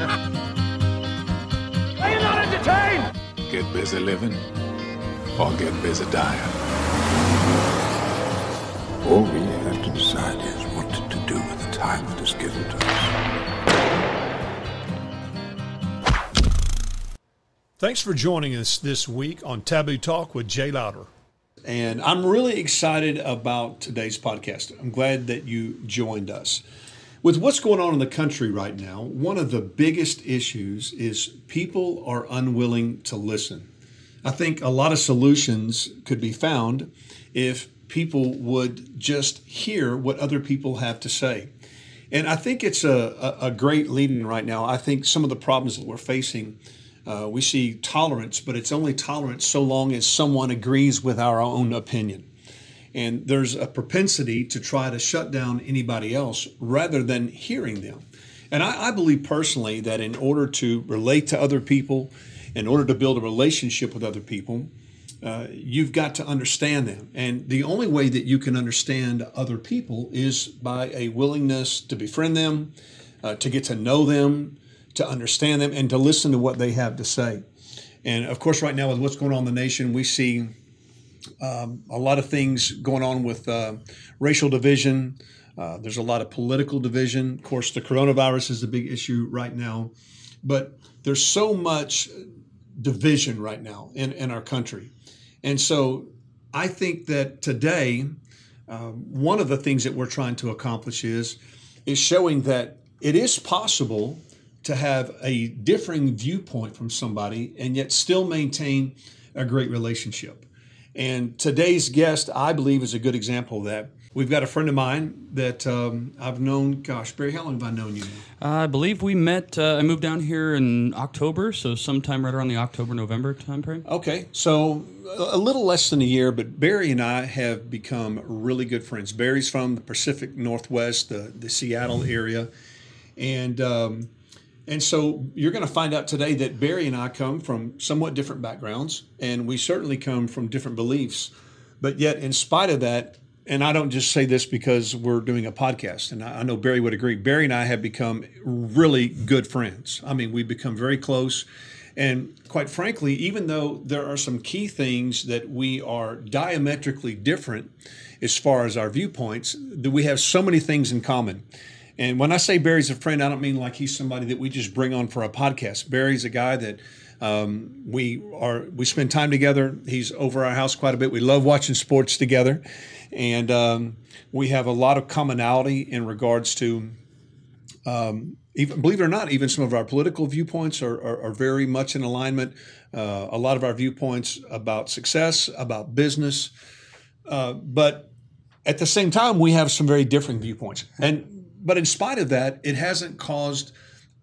Are you not entertained? Get busy living or get busy dying. All we have to decide is what to do with the time that is given to us. Thanks for joining us this week on Taboo Talk with Jay Lowder. And I'm really excited about today's podcast. I'm glad that you joined us. With what's going on in the country right now, one of the biggest issues is people are unwilling to listen. I think a lot of solutions could be found if people would just hear what other people have to say. And I think it's a, a, great leading right now. I think some of the problems that we're facing, uh, we see tolerance, but it's only tolerance so long as someone agrees with our own opinion. And there's a propensity to try to shut down anybody else rather than hearing them. And I, I believe personally that in order to relate to other people, in order to build a relationship with other people, uh, you've got to understand them. And the only way that you can understand other people is by a willingness to befriend them, uh, to get to know them, to understand them, and to listen to what they have to say. And of course, right now, with what's going on in the nation, we see um, a lot of things going on with uh, racial division. Uh, there's a lot of political division. Of course, the coronavirus is a big issue right now. But there's so much division right now in, in our country. And so I think that today, um, one of the things that we're trying to accomplish is, is showing that it is possible to have a differing viewpoint from somebody and yet still maintain a great relationship. And today's guest, I believe, is a good example of that. We've got a friend of mine that um, I've known, gosh, Barry, how long have I known you? I believe we met, uh, I moved down here in October, so sometime right around the October, November timeframe. Okay, so a little less than a year, but Barry and I have become really good friends. Barry's from the Pacific Northwest, the, the Seattle area. And um, and so you're going to find out today that Barry and I come from somewhat different backgrounds, and we certainly come from different beliefs. But yet, in spite of that, and I don't just say this because we're doing a podcast, and I know Barry would agree. Barry and I have become really good friends. I mean, we've become very close. And quite frankly, even though there are some key things that we are diametrically different as far as our viewpoints, that we have so many things in common. And when I say Barry's a friend, I don't mean like he's somebody that we just bring on for a podcast. Barry's a guy that um, we are we spend time together. He's over our house quite a bit. We love watching sports together, and um, we have a lot of commonality in regards to. Um, even, believe it or not, even some of our political viewpoints are, are, are very much in alignment. Uh, a lot of our viewpoints about success, about business, uh, but at the same time, we have some very different viewpoints. And but in spite of that, it hasn't caused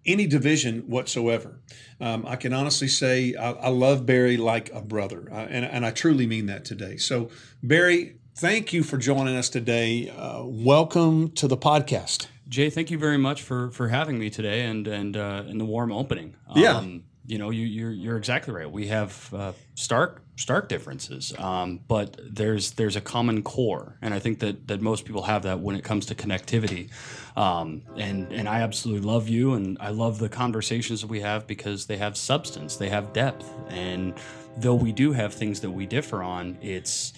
any division whatsoever. Um, I can honestly say I, I, love Barry like a brother, uh, and, and I truly mean that today. So, Barry, thank you for joining us today. Uh, welcome to the podcast. Jay, thank you very much for for having me today and and uh, in the warm opening. Yeah. You know, you, you're you're exactly right. We have uh, stark stark differences, um, but there's there's a common core, and I think that that most people have that when it comes to connectivity. Um, and and I absolutely love you, and I love the conversations that we have because they have substance, they have depth, and though we do have things that we differ on, it's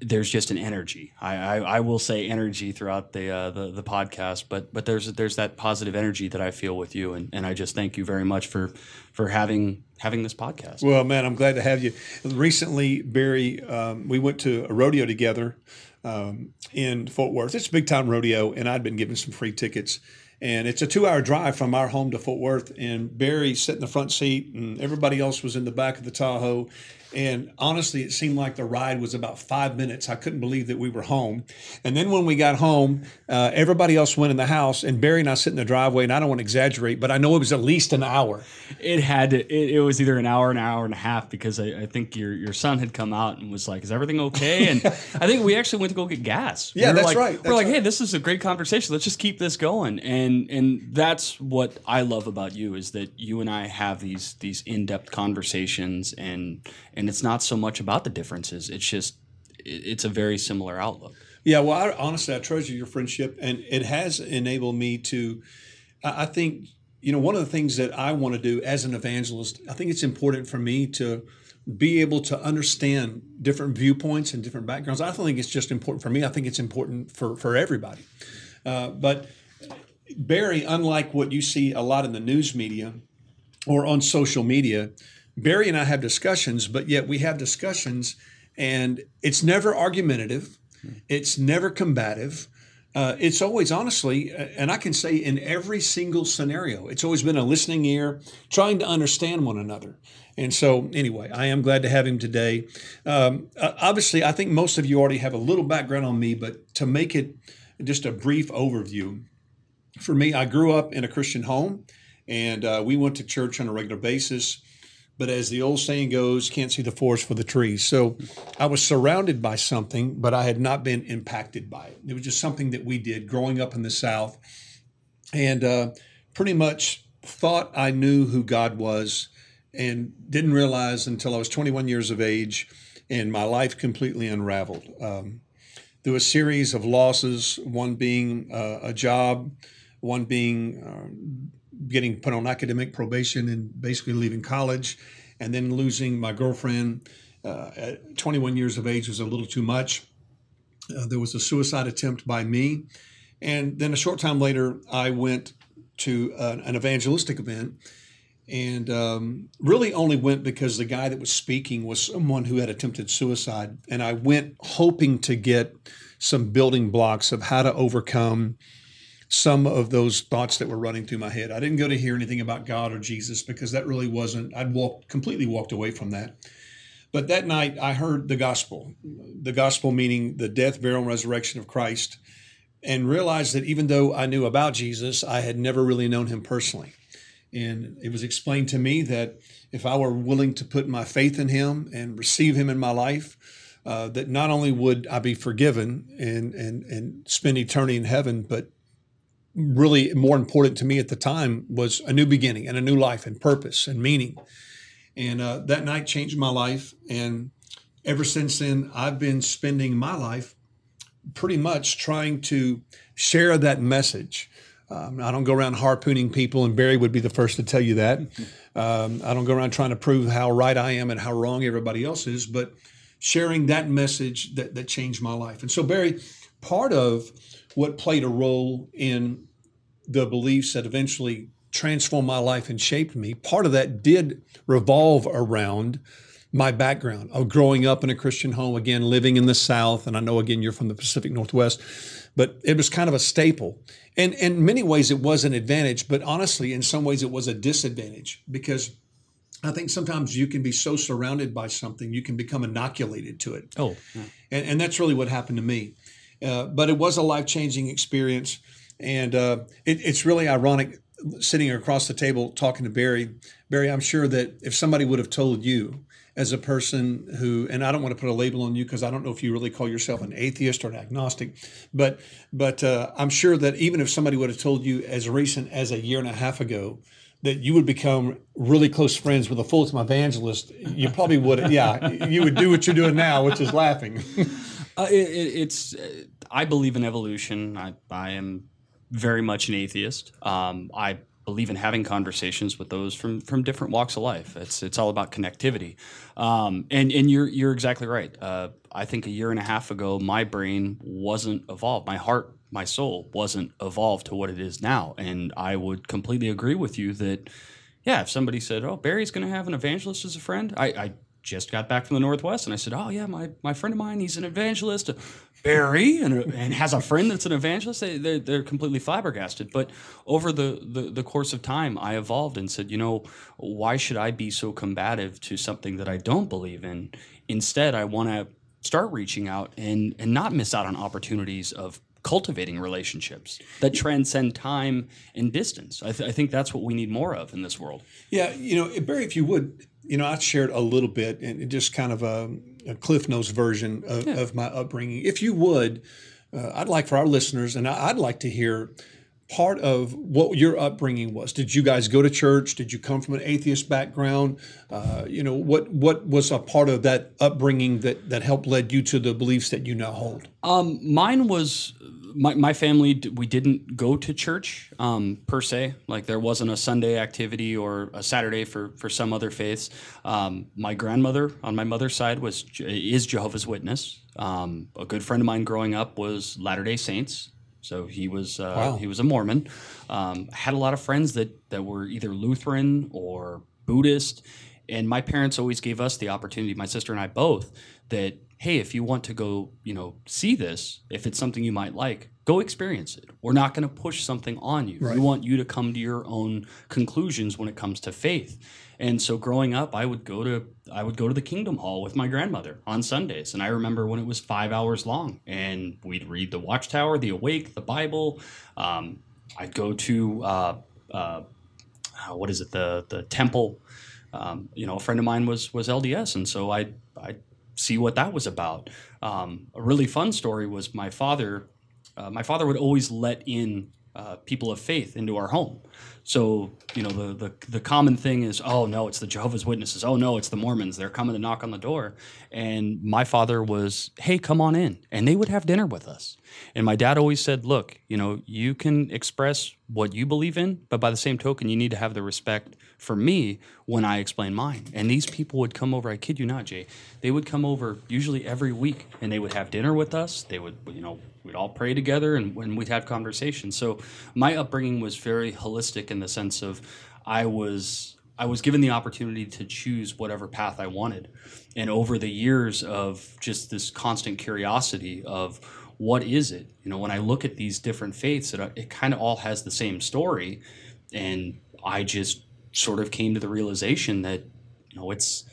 there's just an energy. I, I, I, will say energy throughout the, uh, the the podcast, but but there's there's that positive energy that I feel with you, and, and I just thank you very much for for having having this podcast. Well, man, I'm glad to have you. Recently, Barry, um, we went to a rodeo together um, in Fort Worth. It's a big time rodeo, and I'd been given some free tickets. And it's a two hour drive from our home to Fort Worth. And Barry sat in the front seat, and everybody else was in the back of the Tahoe. And honestly, it seemed like the ride was about five minutes. I couldn't believe that we were home. And then when we got home, uh, everybody else went in the house, and Barry and I sit in the driveway. And I don't want to exaggerate, but I know it was at least an hour. It had to, it, it was either an hour, an hour and a half, because I, I, think your your son had come out and was like, "Is everything okay?" And I think we actually went to go get gas. Yeah, we that's like, right. That's we're like, right. "Hey, this is a great conversation. Let's just keep this going." And and that's what I love about you is that you and I have these these in depth conversations, and and it's not so much about the differences. It's just it's a very similar outlook. Yeah, well, I, honestly, I treasure your friendship, and it has enabled me to. I think you know, one of the things that I want to do as an evangelist, I think it's important for me to be able to understand different viewpoints and different backgrounds. I think it's just important for me. I think it's important for for everybody. Uh, but Barry, unlike what you see a lot in the news media or on social media, Barry and I have discussions, but yet we have discussions and it's never argumentative, it's never combative. Uh, it's always honestly, and I can say in every single scenario, it's always been a listening ear, trying to understand one another. And so, anyway, I am glad to have him today. Um, obviously, I think most of you already have a little background on me, but to make it just a brief overview, for me, I grew up in a Christian home, and uh, we went to church on a regular basis. But as the old saying goes, can't see the forest for the trees. So I was surrounded by something, but I had not been impacted by it. It was just something that we did growing up in the South, and uh, pretty much thought I knew who God was, and didn't realize until I was 21 years of age, and my life completely unraveled. Um, through a series of losses, one being uh, a job, one being uh, getting put on academic probation and basically leaving college, and then losing my girlfriend uh, at 21 years of age was a little too much. Uh, there was a suicide attempt by me. And then a short time later, I went to an, an evangelistic event and um, really only went because the guy that was speaking was someone who had attempted suicide. And I went hoping to get some building blocks of how to overcome some of those thoughts that were running through my head. I didn't go to hear anything about God or Jesus because that really wasn't, I'd walked completely walked away from that. But that night I heard the gospel, the gospel meaning the death, burial, and resurrection of Christ, and realized that even though I knew about Jesus, I had never really known him personally. And it was explained to me that if I were willing to put my faith in him and receive him in my life, uh, that not only would I be forgiven and, and, and spend eternity in heaven, but really more important to me at the time was a new beginning and a new life and purpose and meaning. And uh, that night changed my life. And ever since then, I've been spending my life pretty much trying to share that message. Um, I don't go around harpooning people, and Barry would be the first to tell you that. Um, I don't go around trying to prove how right I am and how wrong everybody else is, but sharing that message that, that changed my life. And so, Barry, part of what played a role in the beliefs that eventually transformed my life and shaped me, part of that did revolve around my background of growing up in a Christian home, again, living in the South. And I know, again, you're from the Pacific Northwest, but it was kind of a staple. And in many ways, it was an advantage, but honestly, in some ways, it was a disadvantage because I think sometimes you can be so surrounded by something, you can become inoculated to it. Oh, yeah. and, and that's really what happened to me. Uh, but it was a life changing experience. And uh, it, it's really ironic sitting across the table talking to Barry. Barry, I'm sure that if somebody would have told you as a person who, and I don't want to put a label on you because I don't know if you really call yourself an atheist or an agnostic, but but uh, I'm sure that even if somebody would have told you as recent as a year and a half ago that you would become really close friends with a full-time evangelist, you probably would. Yeah, you would do what you're doing now, which is laughing. Uh, it, it, it's. I believe in evolution. I, I am very much an atheist. Um, I believe in having conversations with those from from different walks of life. It's it's all about connectivity, um, and and you're you're exactly right. Uh, I think a year and a half ago, my brain wasn't evolved. My heart, my soul wasn't evolved to what it is now, and I would completely agree with you that. Yeah, if somebody said, "Oh, Barry's going to have an evangelist as a friend," I, I just got back from the Northwest, and I said, "Oh yeah, my, my friend of mine, he's an evangelist, uh, Barry, and, uh, and has a friend that's an evangelist." They, they're, they're completely flabbergasted. But over the, the the course of time, I evolved and said, "You know, why should I be so combative to something that I don't believe in? Instead, I want to start reaching out and and not miss out on opportunities of." Cultivating relationships that transcend time and distance. I, th- I think that's what we need more of in this world. Yeah, you know, Barry, if you would, you know, I shared a little bit and just kind of a, a Cliff Notes version of, yeah. of, my upbringing. If you would, uh, I'd like for our listeners, and I'd like to hear part of what your upbringing was? Did you guys go to church? Did you come from an atheist background? Uh, you know, what what was a part of that upbringing that that helped led you to the beliefs that you now hold? Um, mine was my, my family. We didn't go to church um, per se. Like there wasn't a Sunday activity or a Saturday for for some other faiths. Um, my grandmother on my mother's side was is Jehovah's Witness. Um, a good friend of mine growing up was Latter Day Saints. So he was uh, Wow. he was a Mormon. Um, had a lot of friends that that were either Lutheran or Buddhist, and my parents always gave us the opportunity, my sister and I both, that hey, if you want to go, you know, see this, if it's something you might like, go experience it. We're not going to push something on you. We want you to come to your own conclusions when it comes to faith. And so growing up, I would go to I would go to the Kingdom Hall with my grandmother on Sundays, and I remember when it was five hours long, and we'd read the Watchtower, the Awake, the Bible. Um, I'd go to uh, uh, uh, what is it the the temple. Um, you know, a friend of mine was was LDS, and so I I see what that was about. Um, a really fun story was my father. Uh, my father would always let in uh, people of faith into our home. So you know the, the the common thing is oh no it's the Jehovah's Witnesses. Oh no it's the Mormons. They're coming to knock on the door. And my father was hey come on in. And they would have dinner with us. And my dad always said look you know you can express what you believe in but by the same token you need to have the respect for me when I explain mine. And these people would come over I kid you not Jay they would come over usually every week and they would have dinner with us. They would you know we'd all pray together and when we'd have conversations so my upbringing was very holistic in the sense of I was I was given the opportunity to choose whatever path I wanted. And over the years of just this constant curiosity of what is it? You know, when I look at these different faiths, it, it kind of all has the same story. And I just sort of came to the realization that, you know, it's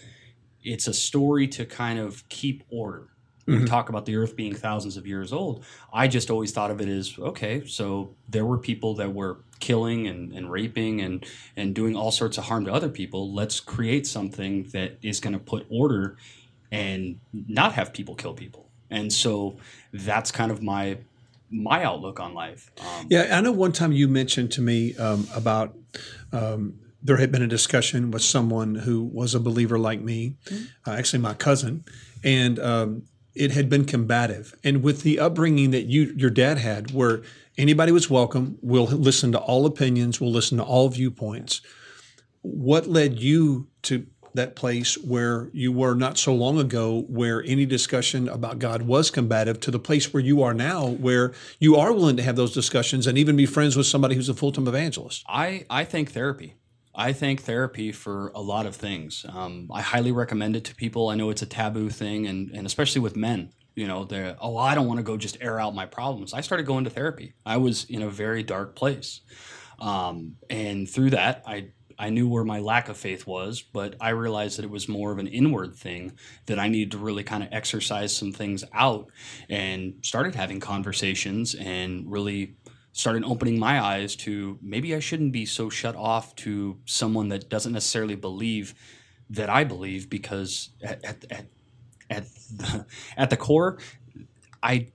it's a story to kind of keep order. We talk about the earth being thousands of years old. I just always thought of it as okay, so there were people that were killing and, and raping and, and doing all sorts of harm to other people. Let's create something that is going to put order and not have people kill people. And so that's kind of my my outlook on life. Um, Yeah, I know one time you mentioned to me um, about um, there had been a discussion with someone who was a believer like me, uh, actually my cousin, and um, it had been combative. And with the upbringing that you your dad had, where anybody was welcome, we'll listen to all opinions, we'll listen to all viewpoints. What led you to that place where you were not so long ago, where any discussion about God was combative, to the place where you are now, where you are willing to have those discussions and even be friends with somebody who's a full time evangelist? I, I thank therapy. I thank therapy for a lot of things. Um, I highly recommend it to people. I know it's a taboo thing, and, and especially with men. You know, they're, oh, I don't want to go just air out my problems. I started going to therapy. I was in a very dark place. Um, and through that, I, I knew where my lack of faith was, but I realized that it was more of an inward thing that I needed to really kind of exercise some things out and started having conversations and really started opening my eyes to maybe I shouldn't be so shut off to someone that doesn't necessarily believe that I believe because at at at, at the, at the core I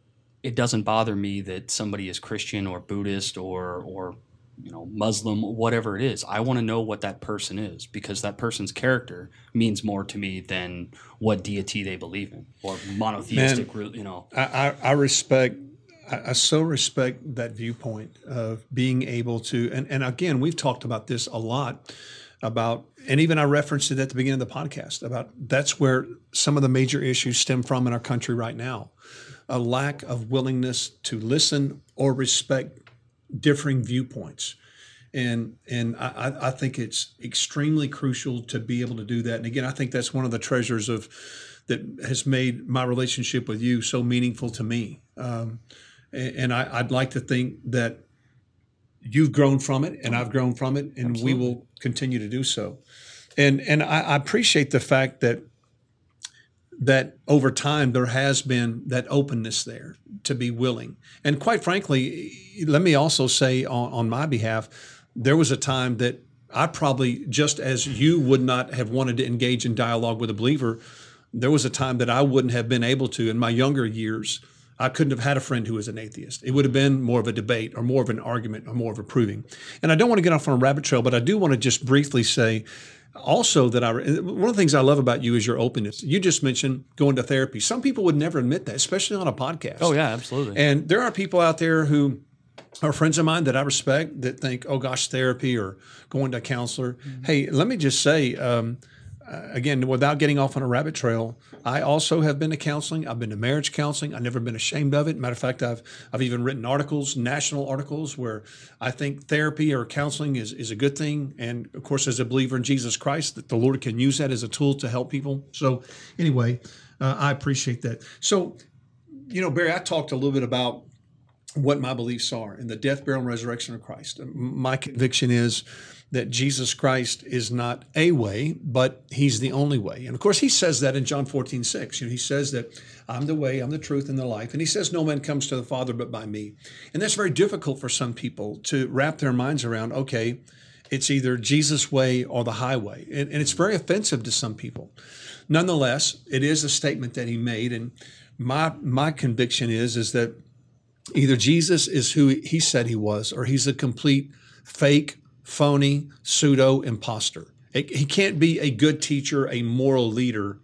it doesn't bother me that somebody is Christian or Buddhist or or you know Muslim whatever it is I want to know what that person is because that person's character means more to me than what deity they believe in or monotheistic re- you know I, I, I respect. I, I so respect that viewpoint of being able to, and, and again, we've talked about this a lot about, and even I referenced it at the beginning of the podcast about that's where some of the major issues stem from in our country right now a lack of willingness to listen or respect differing viewpoints. And and I, I- think it's extremely crucial to be able to do that. And again, I think that's one of the treasures of that has made my relationship with you so meaningful to me. Um, and I, I'd like to think that you've grown from it, and I've grown from it, and we will continue to do so. And and I, I appreciate the fact that that over time there has been that openness there to be willing. And quite frankly, let me also say on, on my behalf, there was a time that I probably, just as you would not have wanted to engage in dialogue with a believer, there was a time that I wouldn't have been able to in my younger years I couldn't have had a friend who was an atheist. It would have been more of a debate or more of an argument or more of a proving. And I don't want to get off on a rabbit trail, but I do want to just briefly say also that I one of the things I love about you is your openness. You just mentioned going to therapy. Some people would never admit that, especially on a podcast. Oh yeah, absolutely. And there are people out there who are friends of mine that I respect that think, oh gosh, therapy or going to a counselor. Mm-hmm. Hey, let me just say, um, again, without getting off on a rabbit trail, I also have been to counseling. I've been to marriage counseling. I've never been ashamed of it. Matter of fact, I've I've even written articles, national articles, where I think therapy or counseling is, is a good thing. And of course, as a believer in Jesus Christ, that the Lord can use that as a tool to help people. So anyway, uh, I appreciate that. So, you know, Barry, I talked a little bit about what my beliefs are in the death, burial, and resurrection of Christ. My conviction is that Jesus Christ is not a way, but he's the only way. And of course, he says that in John 14, 6. You know, he says that I'm the way, I'm the truth, and the life. And he says, No man comes to the Father but by me. And that's very difficult for some people to wrap their minds around, okay, it's either Jesus' way or the highway. And, and it's very offensive to some people. Nonetheless, it is a statement that he made. And my my conviction is, is that either Jesus is who he said he was, or he's a complete fake phony, pseudo imposter. He can't be a good teacher, a moral leader,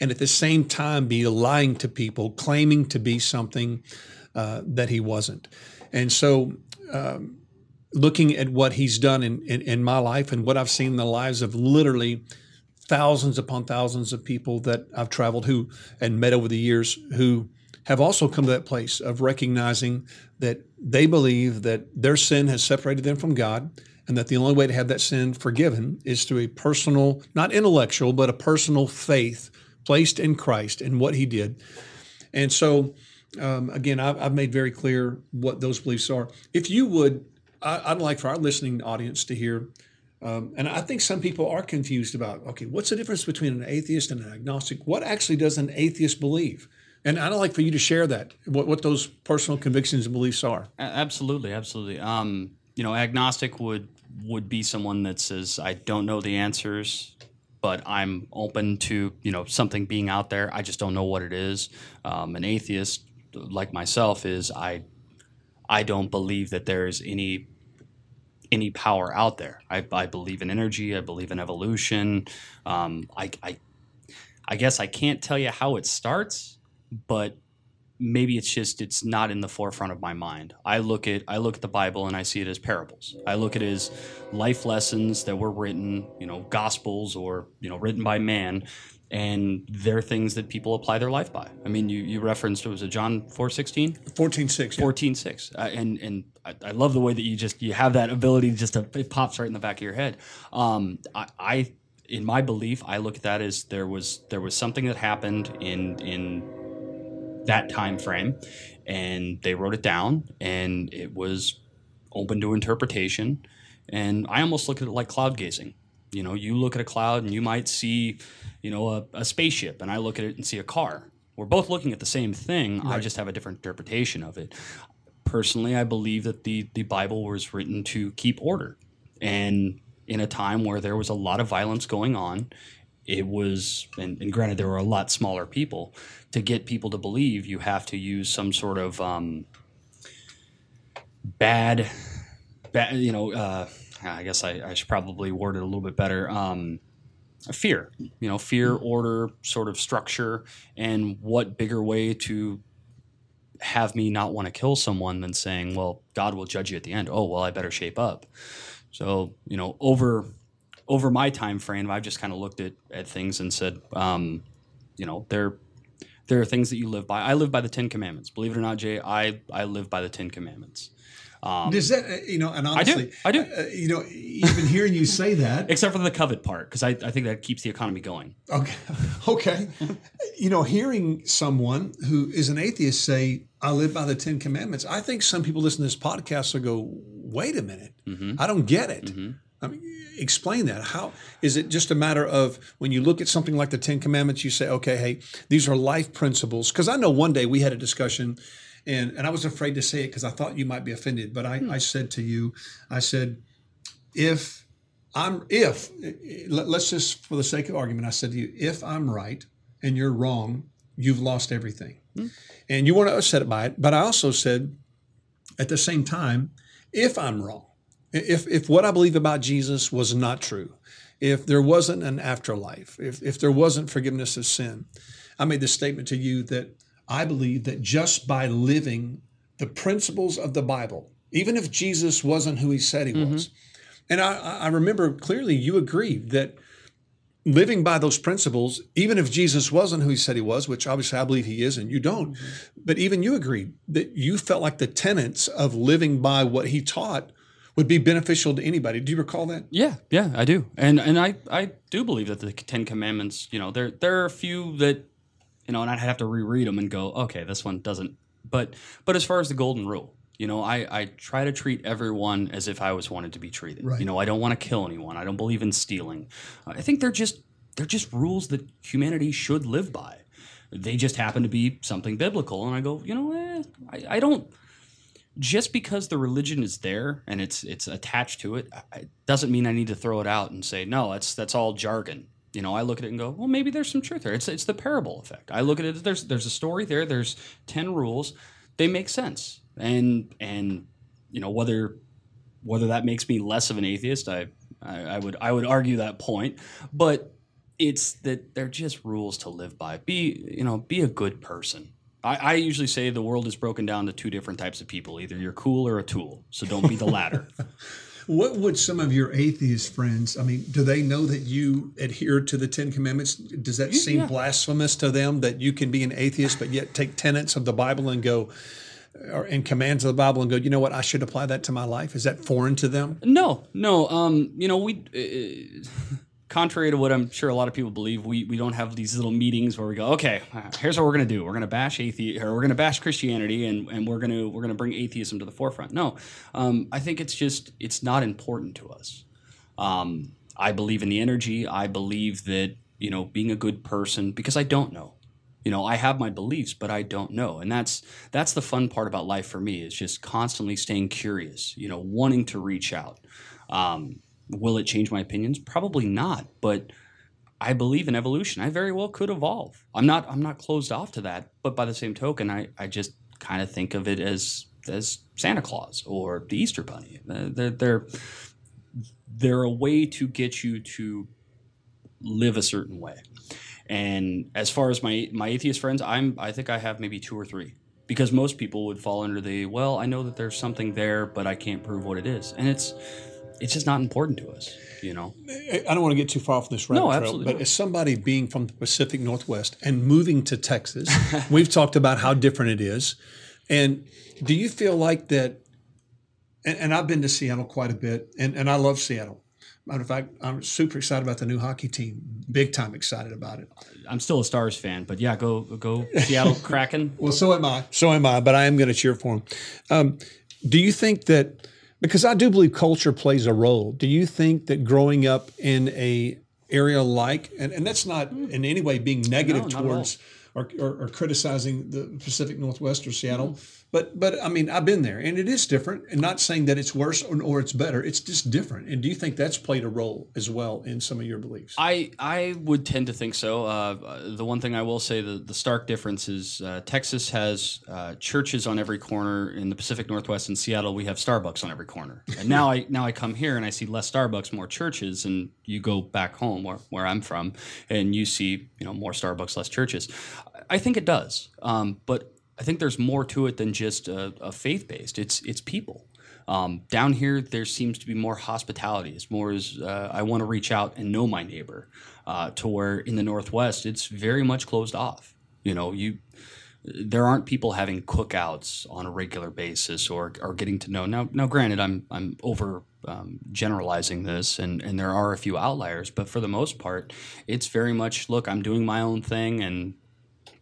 and at the same time be lying to people, claiming to be something uh, that he wasn't. And so, um, looking at what he's done in, in, in my life and what I've seen in the lives of literally thousands upon thousands of people that I've traveled who and met over the years who have also come to that place of recognizing that they believe that their sin has separated them from God and that the only way to have that sin forgiven is through a personal, not intellectual, but a personal faith placed in Christ and what He did. And so, um, again, I've, I've, made very clear what those beliefs are. If you would, I, would like for our listening audience to hear. Um, and I think some people are confused about okay, what's the difference between an atheist and an agnostic? What actually does an atheist believe? And I'd like for you to share that, what, what those personal convictions and beliefs are. Absolutely, absolutely. Um, you know, agnostic would would be someone that says, I don't know the answers, but I'm open to you know something being out there. I just don't know what it is. Um, an atheist like myself is I I don't believe that there is any any power out there. I, I believe in energy. I believe in evolution. Um, I, I I guess I can't tell you how it starts, but maybe it's just it's not in the forefront of my mind. I look at I look at the Bible and I see it as parables. I look at it as life lessons that were written, you know, gospels or you know written by man, and they're things that people apply their life by. I mean, you you referenced it was it John four sixteen? Fourteen six. Fourteen six. Uh, and and I, I, love the way that you just you have that ability just to it pops right in the back of your head. Um, I, I in my belief, I look at that as there was there was something that happened in in that time frame and they wrote it down and it was open to interpretation. And i almost look at it like cloud gazing. You know you look at a cloud and you might see you know a, a spaceship and i look at it and see a car. We're both looking at the same thing. Right. i just have a different interpretation of it. Personally i believe that the the bible was written to keep order. And in a time where there was a lot of violence going on it was and, and, granted there were a lot smaller people. To get people to believe you have to use some sort of um, bad bad you know uh, i guess I, I, should probably word it a little bit better um, fear you know fear order sort of structure and what bigger way to have me not want to kill someone than saying well god will judge you at the end. Oh well i better shape up. So you know over over my time frame, I've just kind of looked at, at things and said, um, you know, there there are things that you live by. I live by the Ten Commandments. Believe it or not, Jay, I I live by the Ten Commandments. Um, Does that uh, you know? And honestly, I do. I do. Uh, you know, even hearing you say that, except for the covet part, because I, I think that keeps the economy going. Okay, okay. you know, hearing someone who is an atheist say, "I live by the Ten Commandments," I think some people listen to this podcast will go, "Wait a minute, mm-hmm. I don't get it." Mm-hmm. I mean, explain that. How is it just a matter of when you look at something like the Ten Commandments, you say, okay, hey, these are life principles? Because I know one day we had a discussion, and and I was afraid to say it because I thought you might be offended, but I, hmm. I said to you, I said, if I'm if let's just for the sake of argument, I said to you, if I'm right and you're wrong, you've lost everything. And you weren't upset it by it. But I also said at the same time, if I'm wrong, if, if what I believe about Jesus was not true, if there wasn't an afterlife, if, if there wasn't forgiveness of sin, I made this statement to you that I believe that just by living the principles of the Bible, even if Jesus wasn't who he said he was, mm-hmm. and I, I remember clearly you agreed that living by those principles, even if Jesus wasn't who he said he was, which obviously I believe he is and you don't, mm-hmm. but even you agreed that you felt like the tenets of living by what he taught would be beneficial to anybody. Do you recall that? Yeah, yeah, I do, and and I I do believe that the Ten Commandments, you know, there there are a few that, you know, and I'd have to reread them and go, okay, this one doesn't. But but as far as the golden rule, you know, I I try to treat everyone as if I was wanted to be treated. Right. You know, I don't want to kill anyone. I don't believe in stealing. I think they're just they're just rules that humanity should live by. They just happen to be something biblical, and I go, you know, eh, I, I don't just because the religion is there and it's it's attached to it, it doesn't mean I need to throw it out and say no. That's that's all jargon. You know, I look at it and go, well, maybe there's some truth there. It's it's the parable effect. I look at it. There's there's a story there. There's ten rules. They make sense. And and you know whether whether that makes me less of an atheist, I I, I would I would argue that point. But it's that they're just rules to live by. Be you know be a good person. I, I usually say the world is broken down to two different types of people. Either you're cool or a tool. So don't be the latter. What would some of your atheist friends, I mean, do they know that you adhere to the Ten Commandments? Does that seem yeah. blasphemous to them that you can be an atheist but yet take tenets of the Bible and go, or and commands of the Bible and go, you know what, I should apply that to my life? Is that foreign to them? No, no. Um, you know, we, uh, contrary to what I'm sure a lot of people believe, we we don't have these little meetings where we go, okay, here's what we're gonna do. We're gonna bash athe- or we're gonna bash Christianity, and and we're gonna we're gonna bring atheism to the forefront. No, um, I think it's just it's not important to us. Um, I believe in the energy. I believe that you know being a good person because I don't know. You know, I have my beliefs, but I don't know, and that's that's the fun part about life for me is just constantly staying curious. You know, wanting to reach out. Um, will it change my opinions? Probably not, but I believe in evolution. I very well could evolve. I'm not I'm not closed off to that, but by the same token, I I just kind of think of it as as Santa Claus or the Easter Bunny. Uh, They're they're they're a way to get you to live a certain way. And as far as my my atheist friends, I'm I think I have maybe two or three because most people would fall under the well, I know that there's something there, but I can't prove what it is, and it's it's just not important to us, you know. I don't want to get too far off this rabbit No, trail, absolutely but not. as somebody being from the Pacific Northwest and moving to Texas, we've talked about how different it is. And do you feel like that? And, and I've been to Seattle quite a bit, and, and I love Seattle. Matter of fact, I'm super excited about the new hockey team. Big time excited about it. I'm still a Stars fan, but yeah, go go Seattle Kraken. Well, so am I. So am I, but I am going to cheer for them. Um, do you think that, because I do believe culture plays a role, do you think that growing up in a area like, and, and that's not in any way being negative No, not at all. towards or, or, or criticizing the Pacific Northwest or Seattle, Mm-hmm. But but I mean I've been there and it is different, and not saying that it's worse or, or it's better. It's just different. And do you think that's played a role as well in some of your beliefs? I I would tend to think so. Uh, the one thing I will say the the stark difference is uh, Texas has uh, churches on every corner. In the Pacific Northwest in Seattle, we have Starbucks on every corner. And now I now I come here and I see less Starbucks, more churches. And you go back home where, where I'm from, and you see you know more Starbucks, less churches. I think it does, um, but I think there's more to it than just a, a faith based. It's it's people. Um, down here, there seems to be more hospitality. It's more as uh, I want to reach out and know my neighbor. Uh, to where in the Northwest, it's very much closed off. You know, you there aren't people having cookouts on a regular basis or, or getting to know. Now, now, granted, I'm I'm over um, generalizing this, and and there are a few outliers, but for the most part, it's very much look. I'm doing my own thing, and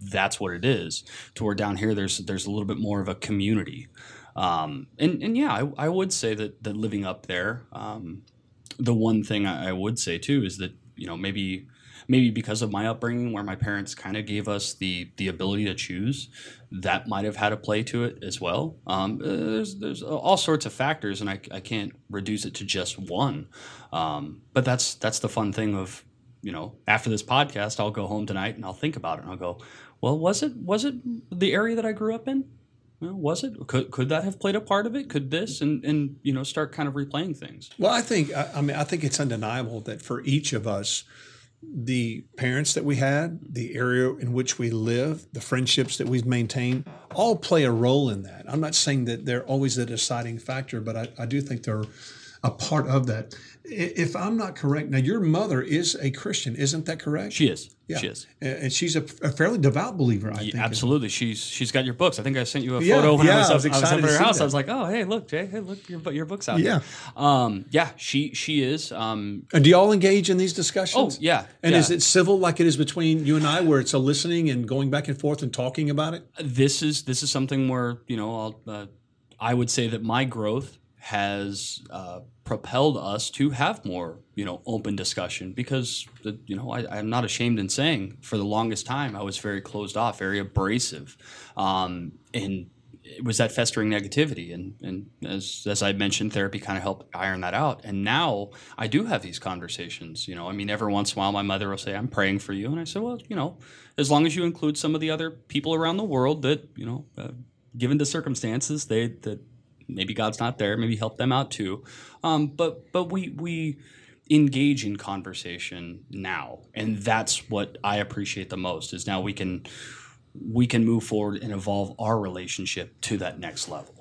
that's what it is. To where down here, there's there's a little bit more of a community, um, and and yeah, I, I would say that that living up there, um, the one thing I, I would say too is that you know maybe maybe because of my upbringing, where my parents kind of gave us the the ability to choose, that might have had a play to it as well. Um, there's there's all sorts of factors, and I, I can't reduce it to just one. Um, but that's that's the fun thing of you know, after this podcast, I'll go home tonight and I'll think about it and I'll go, well, was it was it the area that I grew up in? Well, was it? Could could that have played a part of it? Could this and and you know start kind of replaying things? Well, I think I, I mean I think it's undeniable that for each of us, the parents that we had, the area in which we live, the friendships that we've maintained, all play a role in that. I'm not saying that they're always the deciding factor, but I, I do think they're a part of that. If I'm not correct, now your mother is a Christian, isn't that correct? She is. yeah. She is. And she's a, a fairly devout believer, I Yeah, think. absolutely. She's she's got your books. I think I sent you a Yeah, photo when yeah, I was I was I was up at her house. that. I was like, oh hey, look, Jay, hey, look, your your books out Yeah. Um, yeah, she she is. Um, And do y'all engage in these discussions? Oh, yeah, And is it civil like it is between you and I, where it's a listening and going back and forth and talking about it? this is this is something where you know I'll, uh, I would say that my growth has uh, propelled us to have more you know open discussion because the, you know I, I'm not ashamed in saying for the longest time I was very closed off, very abrasive, um, and it was that festering negativity and and as as I mentioned, therapy kind of helped iron that out. And now I do have these conversations. You know, I mean, every once in a while, my mother will say, "I'm praying for you," and I say, "Well, you know, as long as you include some of the other people around the world that you know, uh, given the circumstances, they that maybe God's not there, maybe help them out too." Um, but but we we engage in conversation now, and that's what I appreciate the most. Is now we can we can move forward and evolve our relationship to that next level.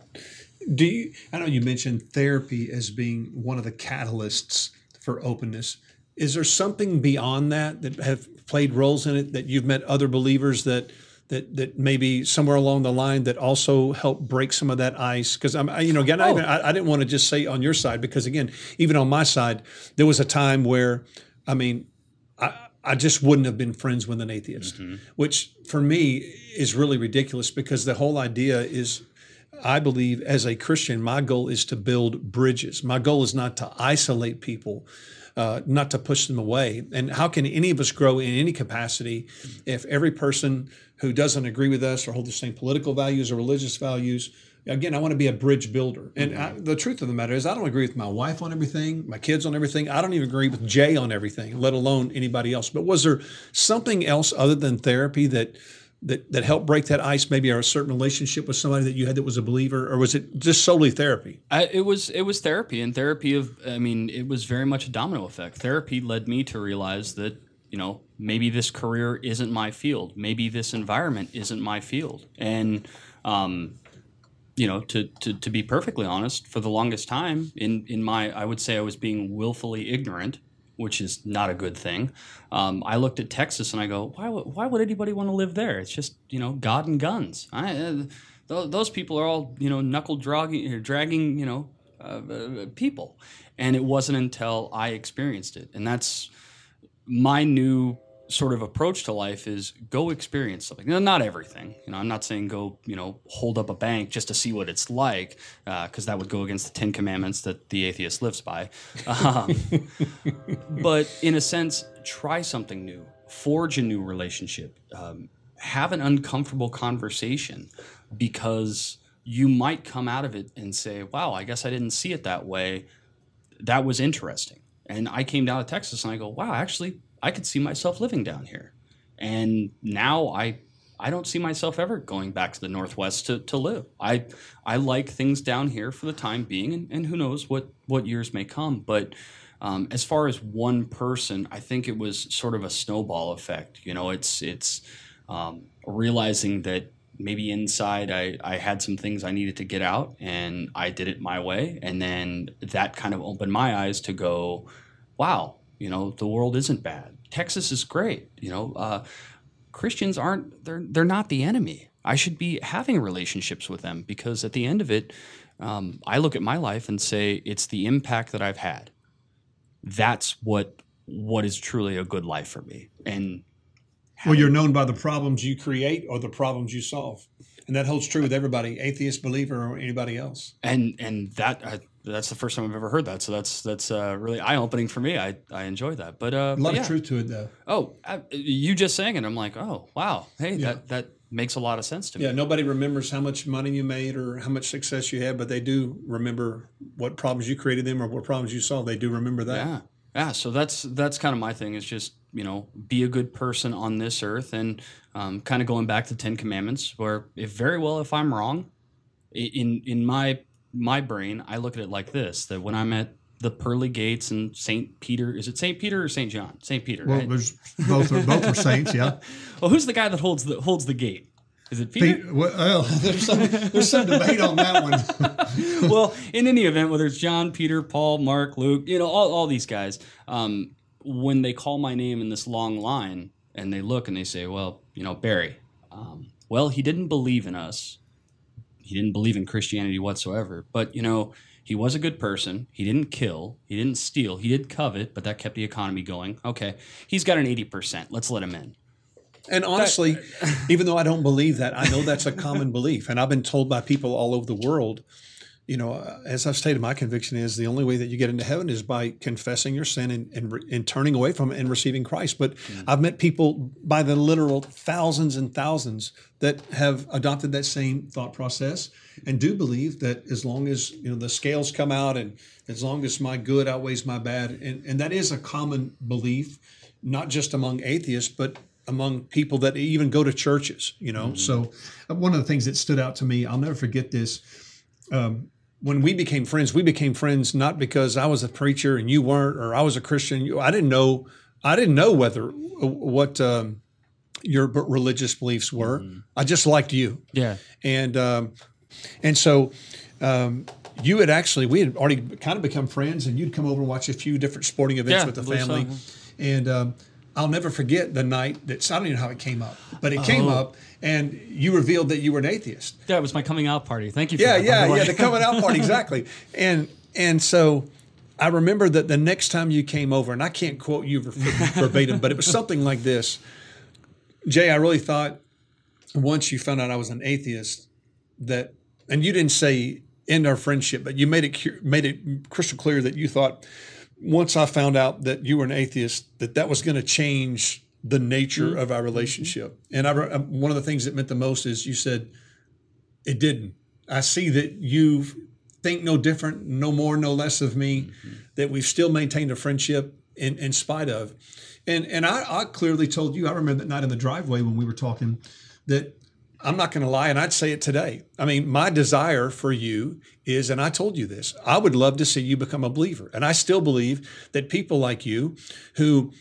Do you? I know you mentioned therapy as being one of the catalysts for openness. Is there something beyond that that have played roles in it that you've met other believers that that that maybe somewhere along the line that also helped break some of that ice? Because I'm, I, you know, again, I, oh. even, I, I didn't want to just say on your side because again, even on my side, there was a time where, I mean, I, I just wouldn't have been friends with an atheist, mm-hmm. which for me is really ridiculous because the whole idea is I believe as a Christian, my goal is to build bridges. My goal is not to isolate people, uh, not to push them away. And how can any of us grow in any capacity if every person who doesn't agree with us or hold the same political values or religious values? Again, I want to be a bridge builder. And I, the truth of the matter is, I don't agree with my wife on everything, my kids on everything. I don't even agree with Jay on everything, let alone anybody else. But was there something else other than therapy that that that helped break that ice, maybe or a certain relationship with somebody that you had that was a believer, or was it just solely therapy? I, it was it was therapy and therapy of I mean it was very much a domino effect. Therapy led me to realize that you know maybe this career isn't my field, maybe this environment isn't my field, and um, you know to, to to be perfectly honest, for the longest time in in my I would say I was being willfully ignorant. Which is not a good thing. Um, I looked at Texas and I go, why would, why would anybody want to live there? It's just you know God and guns. I, uh, th- those people are all you know knuckle dragging, dragging you know uh, uh, people, and it wasn't until I experienced it, and that's my new sort of approach to life is go experience something. Now, not everything, you know. I'm not saying go you know hold up a bank just to see what it's like, because that would go against the Ten Commandments that the atheist lives by. Um, but in a sense, try something new, forge a new relationship, um, have an uncomfortable conversation, because you might come out of it and say, "Wow, I guess I didn't see it that way. That was interesting." And I came down to Texas and I go, "Wow, actually, I could see myself living down here." And now I I don't see myself ever going back to the Northwest to, to live. I I like things down here for the time being, and, and who knows what what years may come. But um, as far as one person, I think it was sort of a snowball effect. You know, it's it's um, realizing that maybe inside I, I had some things I needed to get out, and I did it my way, and then that kind of opened my eyes to go, wow, you know, the world isn't bad. Texas is great. You know, uh, Christians aren't they're they're not the enemy. I should be having relationships with them because at the end of it, um, I look at my life and say it's the impact that I've had. That's what what is truly a good life for me. And Well, you're known by the problems you create or the problems you solve, and that holds true with everybody, atheist, believer, or anybody else. and and that uh, that's the first time I've ever heard that. So that's that's uh, really eye opening for me. I I enjoy that. But uh, A lot but yeah. of truth to it, though. Oh, uh, you just saying it, I'm like, oh wow, hey, that that makes a lot of sense to me. Yeah, nobody remembers how much money you made or how much success you had, but they do remember what problems you created them or what problems you solved. They do remember that. Yeah. Yeah. So that's that's kind of my thing is just you know, be a good person on this earth, and um, kind of going back to Ten Commandments, where if very well if I'm wrong, in in my my brain, I look at it like this: that when I'm at the pearly gates and Saint Peter, is it Saint Peter or Saint John? Saint Peter. Well, right? there's both are both are saints, yeah. Well, who's the guy that holds the holds the gate? Is it Peter? Pete, well, there's some there's some debate on that one. well, in any event, whether it's John, Peter, Paul, Mark, Luke, you know, all, all these guys, um, when they call my name in this long line and they look and they say, well, you know, Barry, um, well, he didn't believe in us. He didn't believe in Christianity whatsoever. But, you know, he was a good person. He didn't kill. He didn't steal. He did covet, but that kept the economy going. Okay. He's got an 80%. Let's let him in. And honestly, even though I don't believe that, I know that's a common belief, and I've been told by people all over the world. You know, as I've stated, my conviction is the only way that you get into heaven is by confessing your sin and, and, and turning away from it and receiving Christ. But I've met people by the literal thousands and thousands that have adopted that same thought process and do believe that as long as you know the scales come out and as long as my good outweighs my bad, and, and that is a common belief, not just among atheists, but among people that even go to churches, you know. So, uh, one of the things that stood out to me, I'll never forget this. Um, when we became friends, we became friends not because I was a preacher and you weren't, or I was a Christian. I didn't know, I didn't know whether what um, your religious beliefs were. I just liked you, Yeah. and um, and so um, you had actually we had already kind of become friends, and you'd come over and watch a few different sporting events Yeah, with the believe so, family, and um, I'll never forget the night that I don't even know how it came up, but it came Oh. up, and you revealed that you were an atheist. That was my coming out party. Thank you for Yeah, that. yeah, the yeah. The coming out party, exactly. And and so I remember that the next time you came over, and I can't quote you verbatim, but it was something like this. Jay, I really thought once you found out I was an atheist that, and you didn't say end our friendship, but you made it made it crystal clear that you thought once I found out that you were an atheist that that was going to change the nature mm-hmm. of our relationship. Mm-hmm. And I, um, one of the things that meant the most is you said it didn't. I see that you think no different, no more, no less of me, mm-hmm. that we've still maintained a friendship in, in spite of. And and I, I clearly told you, I remember that night in the driveway when we were talking, that I'm not going to lie, and I'd say it today. I mean, my desire for you is, and I told you this, I would love to see you become a believer. And I still believe that people like you who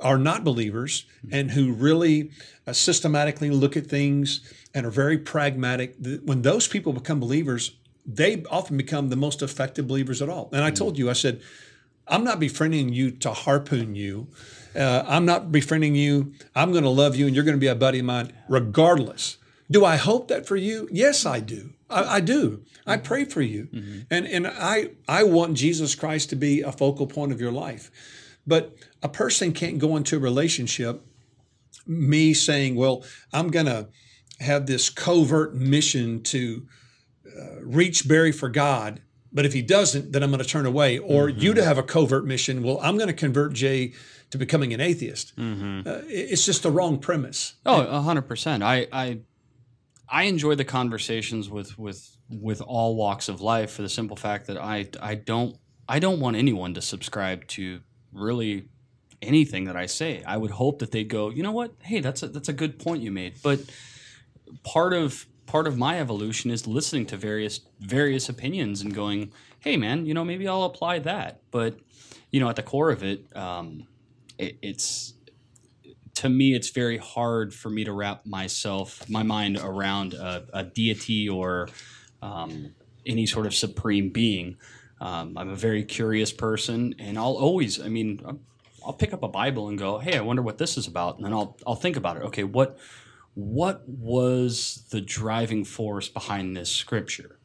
are not believers and who really uh, systematically look at things and are very pragmatic, when those people become believers, they often become the most effective believers at all. And I told you, I said, I'm not befriending you to harpoon you. Uh, I'm not befriending you. I'm going to love you and you're going to be a buddy of mine regardless. Do I hope that for you? Yes, I do. I, I do. I pray for you. And, and I, I want Jesus Christ to be a focal point of your life. But a person can't go into a relationship, me saying, well, I'm going to have this covert mission to uh, reach Barry for God. But if he doesn't, then I'm going to turn away. Or you to have a covert mission. Well, I'm going to convert Jay to becoming an atheist. Uh, it's just the wrong premise. Oh, a hundred percent. I, I, I enjoy the conversations with with with all walks of life for the simple fact that I I don't I don't want anyone to subscribe to really anything that I say. I would hope that they'd go, you know what? Hey, that's a that's a good point you made. But part of part of my evolution is listening to various various opinions and going, hey man, you know maybe I'll apply that. But you know, at the core of it, um, it it's to me, it's very hard for me to wrap myself, my mind around a, a deity or um, any sort of supreme being. Um, I'm a very curious person, and I'll always, I mean, I'll- pick up a Bible and go, "Hey, I wonder what this is about," and then I'll I'll think about it. Okay, what what was the driving force behind this scripture?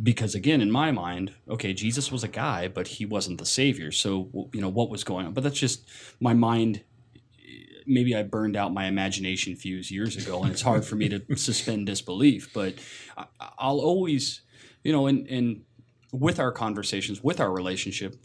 Because again, in my mind, okay, Jesus was a guy, but he wasn't the savior. So you know what was going on? But that's just my mind maybe I burned out my imagination fuse years ago, and it's hard for me to suspend disbelief. But I, I'll always, you know, and and with our conversations, with our relationship,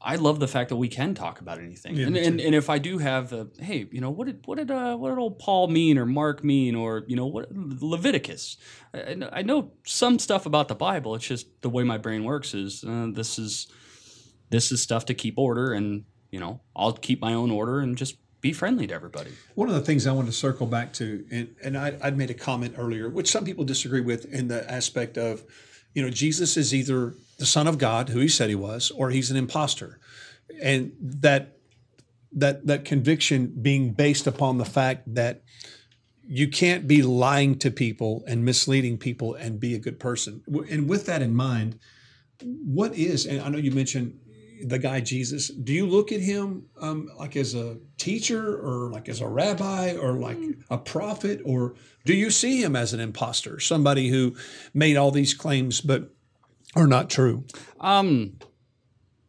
I love the fact that we can talk about anything. and, and and if I do have, the, hey, you know, what did what did uh, what did old Paul mean or Mark mean or you know what Leviticus? I, I know some stuff about the Bible. It's just the way my brain works is uh, this is this is stuff to keep order, and you know, I'll keep my own order and just be friendly to everybody. One of the things I want to circle back to, and, and I, I'd made a comment earlier, which some people disagree with in the aspect of, you know, Jesus is either the Son of God, who he said he was, or he's an imposter. And that that that conviction being based upon the fact that you can't be lying to people and misleading people and be a good person. And with that in mind, what is, and I know you mentioned the guy Jesus, do you look at him um, like as a teacher or like as a rabbi or like a prophet, or do you see him as an imposter, somebody who made all these claims but are not true? Um,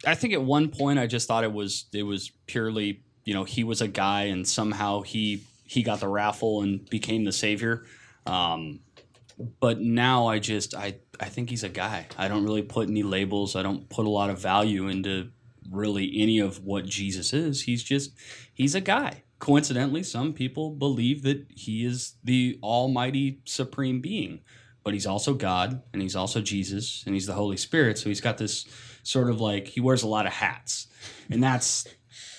I think at one point I just thought it was it was purely you know he was a guy and somehow he he got the raffle and became the savior. Um, but now I just I I think he's a guy. I don't really put any labels. I don't put a lot of value into really any of what Jesus is. He's just he's a guy. Coincidentally, some people believe that he is the almighty supreme being, but he's also God and he's also Jesus and he's the Holy Spirit. So he's got this sort of like he wears a lot of hats. And that's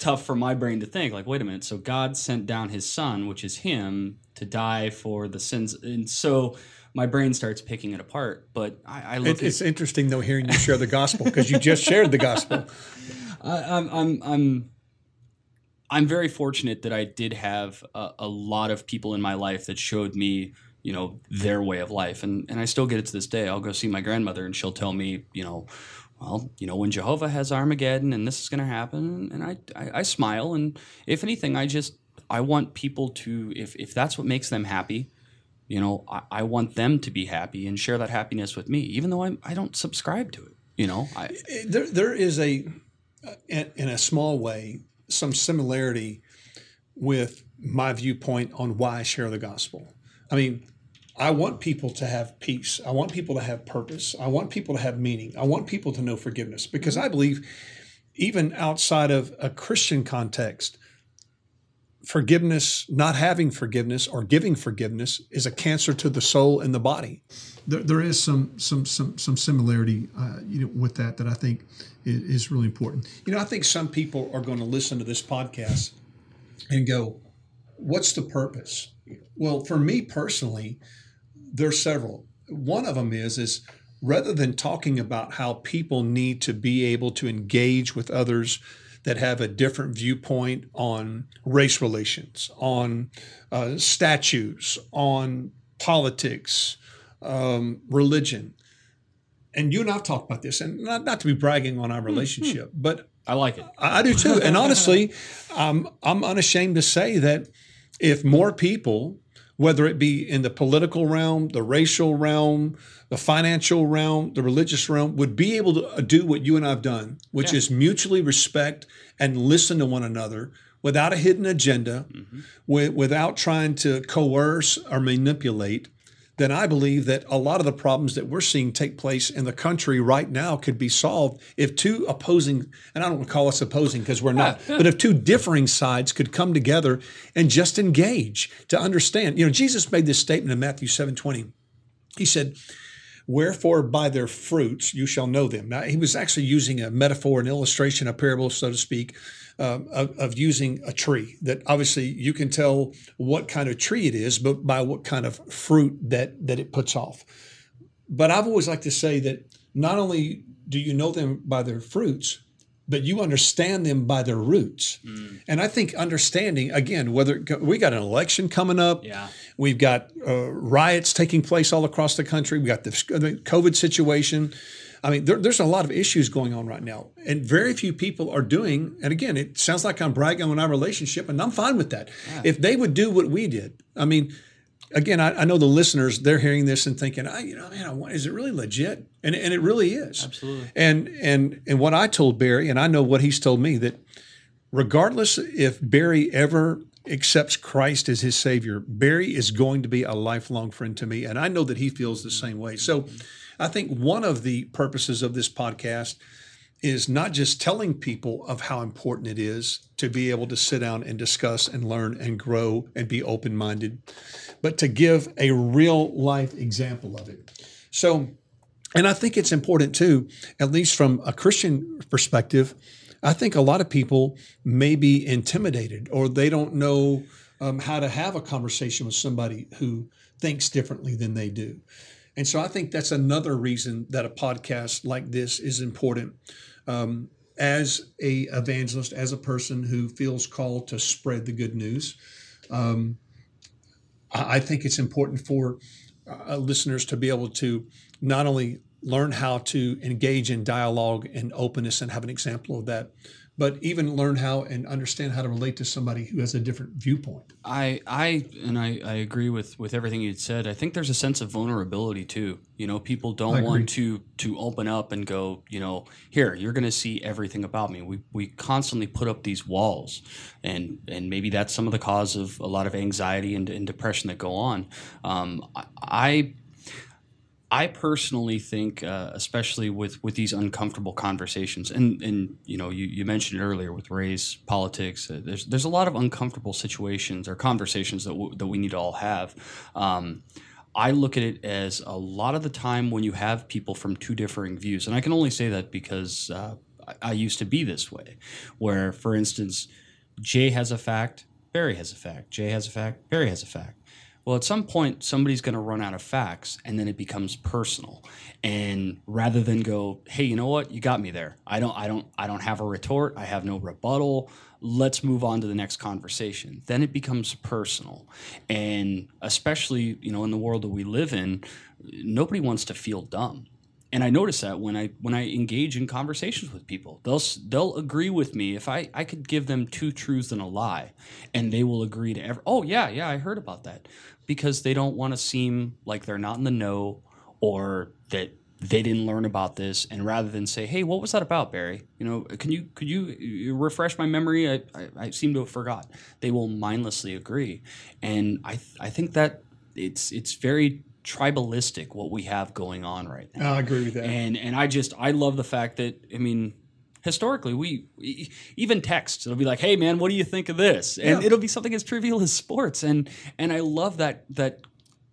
tough for my brain to think like wait a minute so god sent down his son which is him to die for the sins and so my brain starts picking it apart but i, I look it, it's interesting though hearing you share the gospel because you just shared the gospel I, I'm, I'm i'm i'm very fortunate that i did have a, a lot of people in my life that showed me you know their way of life and and i still get it to this day i'll go see my grandmother and she'll tell me you know well, you know, when Jehovah has Armageddon and this is going to happen, and I, I, I, smile. And if anything, I just, I want people to, if, if that's what makes them happy, you know, I, I want them to be happy and share that happiness with me, even though I'm, I don't subscribe to it. You know, I, eh, there, there is a, in a small way, some similarity with my viewpoint on why I share the gospel. I mean, I want people to have peace. I want people to have purpose. I want people to have meaning. I want people to know forgiveness because I believe, even outside of a Christian context, forgiveness, not having forgiveness or giving forgiveness, is a cancer to the soul and the body. There, there is some some some some similarity, uh, you know, with that that I think is, is really important. You know, I think some people are going to listen to this podcast and go, "What's the purpose?" Well, for me personally there's several. One of them is is rather than talking about how people need to be able to engage with others that have a different viewpoint on race relations, on uh, statutes, on politics, um, religion. And you and I've talked about this, and not, not to be bragging on our relationship, mm-hmm. but I like it. I, I do too. and honestly, um, I'm unashamed to say that if more people whether it be in the political realm, the racial realm, the financial realm, the religious realm, would be able to uh, do what you and I've done, which yeah. is mutually respect and listen to one another without a hidden agenda, mm-hmm. w- without trying to coerce or manipulate, then I believe that a lot of the problems that we're seeing take place in the country right now could be solved if two opposing, and I don't want to call us opposing because we're not, but if two differing sides could come together and just engage to understand. You know, Jesus made this statement in Matthew 7 20. He said, Wherefore by their fruits you shall know them. Now, he was actually using a metaphor, an illustration, a parable, so to speak, um, of, of, using a tree. That obviously you can tell what kind of tree it is, but by what kind of fruit that that it puts off. But I've always liked to say that not only do you know them by their fruits, but you understand them by their roots. Mm. And I think understanding again, whether we got an election coming up, yeah, we've got uh, riots taking place all across the country, We've got the COVID situation. I mean, there, there's a lot of issues going on right now, and very few people are doing. And again, it sounds like I'm bragging on our relationship, and I'm fine with that. Yeah. If they would do what we did, I mean, again, I, I, know the listeners they're hearing this and thinking, I, you know, man, is it really legit? And and it really is. Absolutely. And and and what I told Barry, and I know what he's told me that regardless if Barry ever accepts Christ as his Savior, Barry is going to be a lifelong friend to me, and I know that he feels the same way. So. I think one of the purposes of this podcast is not just telling people of how important it is to be able to sit down and discuss and learn and grow and be open minded, but to give a real life example of it. So, and I think it's important too, at least from a Christian perspective, I think a lot of people may be intimidated or they don't know um, how to have a conversation with somebody who thinks differently than they do. And so I think that's another reason that a podcast like this is important. Um, as a evangelist, as a person who feels called to spread the good news, um, I think it's important for uh, listeners to be able to not only learn how to engage in dialogue and openness and have an example of that, but even learn how and understand how to relate to somebody who has a different viewpoint. I, I, and I, I agree with, with everything you'd said. I think there's a sense of vulnerability too. You know, people don't want to to open up and go, you know, here you're going to see everything about me. We we constantly put up these walls, and and maybe that's some of the cause of a lot of anxiety and, and depression that go on. Um, I I personally think, uh, especially with, with these uncomfortable conversations, and, and you know, you, you mentioned it earlier with race, politics. Uh, there's there's a lot of uncomfortable situations or conversations that w- that we need to all have. Um, I look at it as a lot of the time when you have people from two differing views, and I can only say that because uh, I, I used to be this way, where, for instance, Jay has a fact, Barry has a fact, Jay has a fact, Barry has a fact. Well, at some point, somebody's going to run out of facts, and then it becomes personal. And rather than go, "Hey, you know what? You got me there. I don't, I don't, I don't have a retort. I have no rebuttal. Let's move on to the next conversation." Then it becomes personal, and especially, you know, in the world that we live in, nobody wants to feel dumb and I notice that when I when I engage in conversations with people, they'll they'll agree with me if I I could give them two truths and a lie, and they will agree to every. Oh yeah, yeah, I heard about that, because they don't want to seem like they're not in the know, or that they didn't learn about this, and rather than say, hey, what was that about, Barry? You know, can you could you refresh my memory? I I, I seem to have forgot. They will mindlessly agree, and I th- I think that it's it's very tribalistic what we have going on right now I agree with that. and and I just I love the fact that I mean historically we we- even text it'll be like hey man what do you think of this? And Yeah. it'll be something as trivial as sports. And and I love that that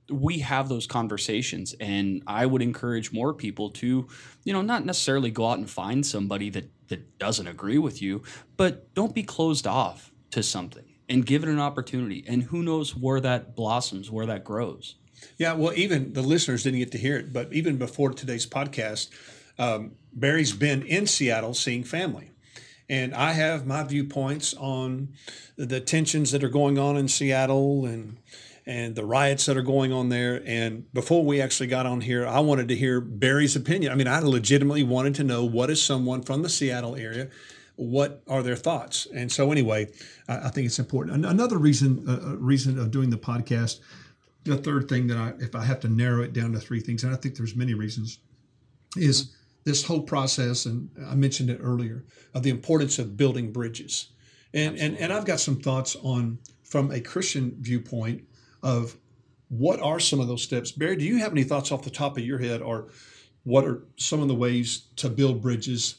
we have those conversations. And I would encourage more people to you know not necessarily go out and find somebody that that doesn't agree with you but don't be closed off to something and give it an opportunity. And who knows where that blossoms where that grows. Yeah, well, even the listeners didn't get to hear it, but even before today's podcast, um, Barry's been in Seattle seeing family. And I have my viewpoints on the tensions that are going on in Seattle and and the riots that are going on there. And before we actually got on here, I wanted to hear Barry's opinion. I mean, I legitimately wanted to know what is someone from the Seattle area, what are their thoughts? And so, anyway, I, think it's important. An- Another reason, uh, uh, reason of doing the podcast the third thing that I, if I have to narrow it down to three things, and I think there's many reasons, is this whole process, and I mentioned it earlier, of the importance of building bridges. And, and, and I've got some thoughts on, from a Christian viewpoint, of what are some of those steps. Barry, do you have any thoughts off the top of your head, or what are some of the ways to build bridges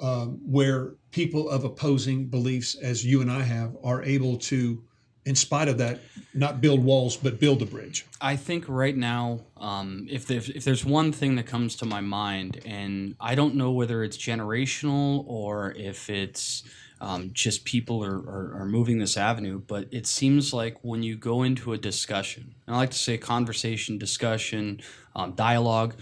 um, where people of opposing beliefs, as you and I have, are able to, in spite of that, not build walls, but build a bridge? I think right now, um, if there's if there's one thing that comes to my mind, and I don't know whether it's generational or if it's um, just people are, are, are moving this avenue, but it seems like when you go into a discussion, and I like to say conversation, discussion, um, dialogue,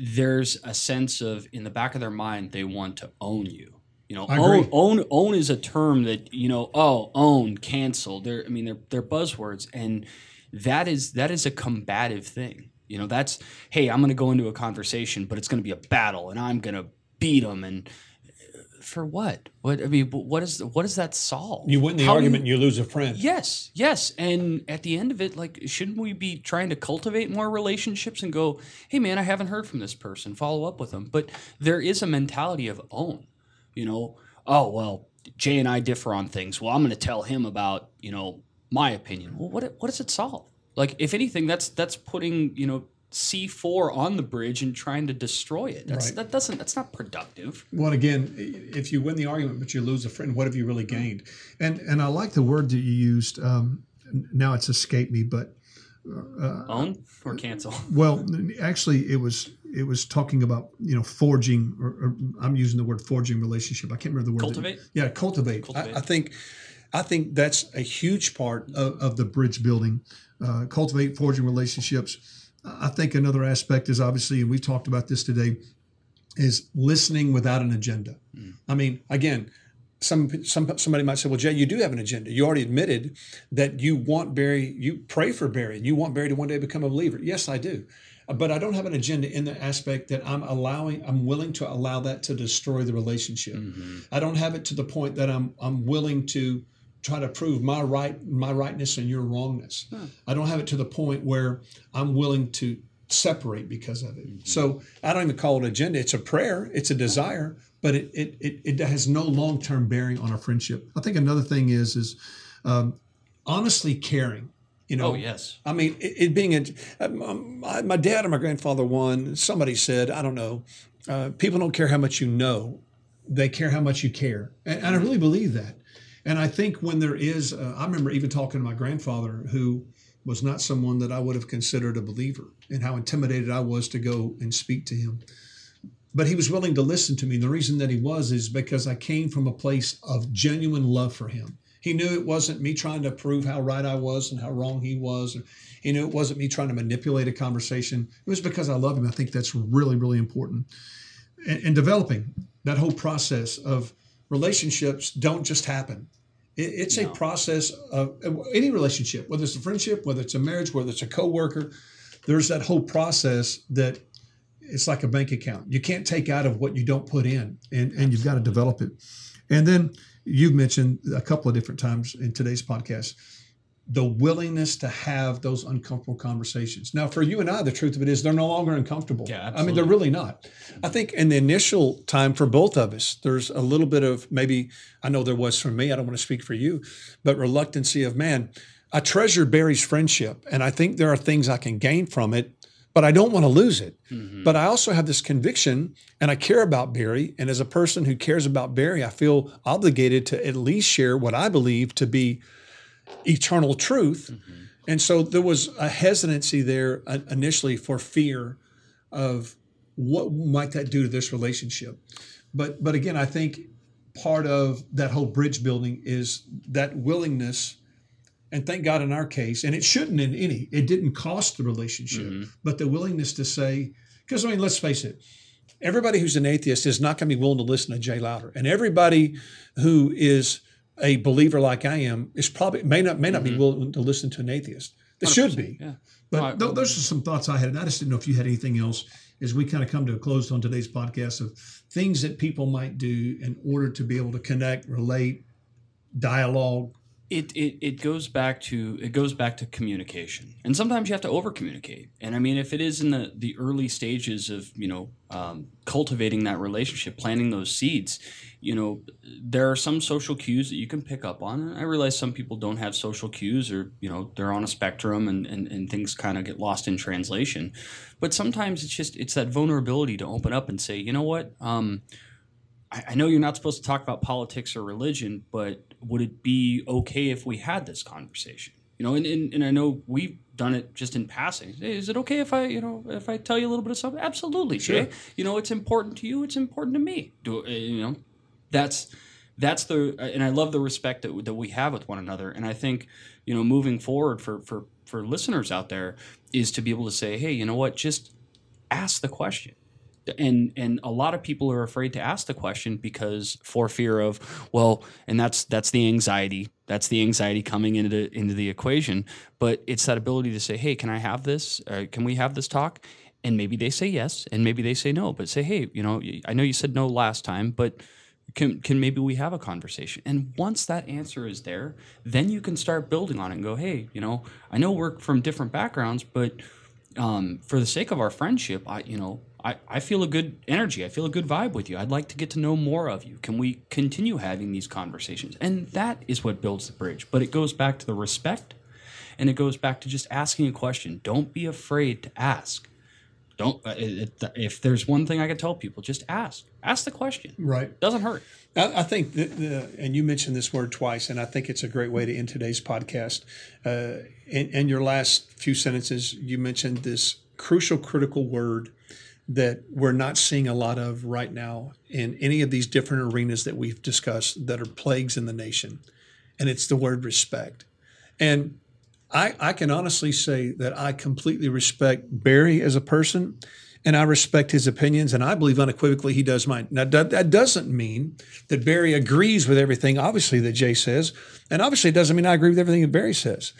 there's a sense of in the back of their mind they want to own you. You know, own, own own is a term that you know. Oh, own, cancel. They're I mean they're they're buzzwords, and that is that is a combative thing. You know, that's hey, I'm going to go into a conversation, but it's going to be a battle, and I'm going to beat them, and uh, for what? What I mean, what is what does that solve? You win the How argument, and you lose a friend. Yes, yes. And at the end of it, like, shouldn't we be trying to cultivate more relationships and go, hey, man, I haven't heard from this person, follow up with them? But there is a mentality of own, you know, oh, well, Jay and I differ on things. Well, I'm going to tell him about, you know, my opinion. Well, what, what does it solve? Like, if anything, that's that's putting, you know, C4 on the bridge and trying to destroy it. That's, Right. That doesn't, that's not productive. Well, again, if you win the argument but you lose a friend, what have you really gained? And and I like the word that you used. Um, now it's escaped me, but Uh, Own uh, or cancel. well, actually, it was it was talking about you know forging, or, or I'm using the word forging relationship. I can't remember the word. that- Cultivate? yeah, cultivate. Cultivate. I, I think, I think that's a huge part of, of the bridge building. Uh, cultivate forging relationships. I think another aspect is obviously, and we've talked about this today, is listening without an agenda. Mm. I mean, again, some some somebody might say, "Well, Jay, you do have an agenda. You already admitted that you want Barry. You pray for Barry, and you want Barry to one day become a believer." Yes, I do, Uh, but I don't have an agenda in the aspect that I'm allowing. I'm willing to allow that to destroy the relationship. I don't have it to the point that I'm I'm willing to try to prove my right my rightness and your wrongness. I don't have it to the point where I'm willing to separate because of it. So I don't even call it agenda. It's a prayer. It's a desire, but it it it, it has no long term bearing on our friendship. I think another thing is is um, honestly caring. You know, Oh, yes. I mean, it, it being a um, my, my dad and my grandfather one. Somebody said, I don't know. Uh, people don't care how much you know; they care how much you care, and, and I really believe that. And I think when there is, uh, I remember even talking to my grandfather, who was not someone that I would have considered a believer, and how intimidated I was to go and speak to him. But he was willing to listen to me. And the reason that he was is because I came from a place of genuine love for him. He knew it wasn't me trying to prove how right I was and how wrong he was. He knew it wasn't me trying to manipulate a conversation. It was because I love him. I think that's really, really important. And, and developing that whole process of relationships don't just happen. It, it's a process of any relationship, whether it's a friendship, whether it's a marriage, whether it's a coworker. There's that whole process that it's like a bank account. You can't take out of what you don't put in, and, and you've got to develop it. And then you've mentioned a couple of different times in today's podcast the willingness to have those uncomfortable conversations. Now, for you and I, the truth of it is they're no longer uncomfortable. Yeah, I mean, they're really not. I think in the initial time for both of us, there's a little bit of maybe, I know there was for me, I don't want to speak for you, but reluctancy of, man, I treasure Barry's friendship, and I think there are things I can gain from it, but I don't want to lose it. But I also have this conviction, and I care about Barry. And as a person who cares about Barry, I feel obligated to at least share what I believe to be eternal truth. And so there was a hesitancy there uh, initially for fear of what might that do to this relationship. But but again, I think part of that whole bridge building is that willingness and thank God in our case, and it shouldn't in any, it didn't cost the relationship, mm-hmm. but the willingness to say, because I mean, let's face it, everybody who's an atheist is not going to be willing to listen to Jay Lowder, and everybody who is a believer like I am is probably may not may not be mm-hmm. willing to listen to an atheist. They should be. Yeah. But I- th- those are some thoughts I had, and I just didn't know if you had anything else as we kind of come to a close on today's podcast of things that people might do in order to be able to connect, relate, dialogue. It, it it goes back to it goes back to communication. And sometimes you have to over communicate and i mean if it is in the the early stages of you know um, cultivating that relationship planting those seeds you know there are some social cues that you can pick up on. And i realize some people don't have social cues or you know they're on a spectrum and and, and things kind of get lost in translation. But sometimes it's just it's that vulnerability to open up and say you know what? Um, I, I know you're not supposed to talk about politics or religion, but would it be okay if we had this conversation? You know, and, and, and I know we've done it just in passing. Hey, is it okay if I, you know, if I tell you a little bit of something? Absolutely, Jay. You know, it's important to you. It's important to me. Do uh, you know? That's that's the and I love the respect that that we have with one another. And I think you know, moving forward for for for listeners out there is to be able to say, hey, you know what? Just ask the question and and a lot of people are afraid to ask the question because for fear of well and that's that's the anxiety that's the anxiety coming into into the equation. But it's that ability to say hey can i have this? Uh, can we have this talk? And maybe they say yes and maybe they say no but say hey you know i know you said no last time but can, can maybe we have a conversation? And once that answer is there then you can start building on it and go hey you know i know we're from different backgrounds but um, for the sake of our friendship, I you know I, I feel a good energy. I feel a good vibe with you. I'd like to get to know more of you. Can we continue having these conversations? And that is what builds the bridge. But it goes back to the respect, and it goes back to just asking a question. Don't be afraid to ask. Don't uh, if there's one thing I could tell people, just ask. Ask the question. Right. Doesn't hurt. I, I think that, the, and you mentioned this word twice, and I think it's a great way to end today's podcast. Uh, in, in your last few sentences, you mentioned this crucial, critical word that we're not seeing a lot of right now in any of these different arenas that we've discussed that are plagues in the nation. And it's the word respect. And I, I can honestly say that I completely respect Barry as a person and I respect his opinions, and I believe unequivocally he does mine. Now, that doesn't mean that Barry agrees with everything, obviously, that Jay says, and obviously it doesn't mean I agree with everything that Barry says.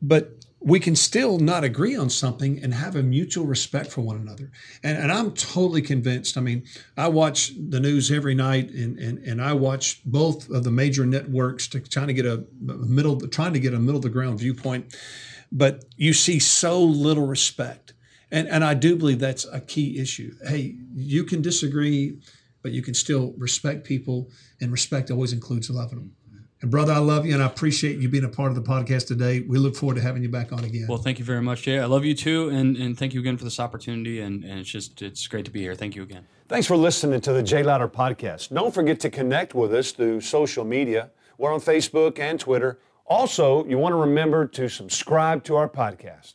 But we can still not agree on something and have a mutual respect for one another. And, and I'm totally convinced. I mean, I watch the news every night and, and, and I watch both of the major networks to trying to get a middle, trying to get a middle of the ground viewpoint. But you see so little respect. And, and I do believe that's a key issue. Hey, you can disagree, but you can still respect people, and respect always includes loving them. And brother, I love you and I appreciate you being a part of the podcast today. We look forward to having you back on again. Well, thank you very much, Jay. I love you too, and, and thank you again for this opportunity. And, and it's just it's great to be here. Thank you again. Thanks for listening to the Jay Lowder podcast. Don't forget to connect with us through social media. We're on Facebook and Twitter. Also, you want to remember to subscribe to our podcast.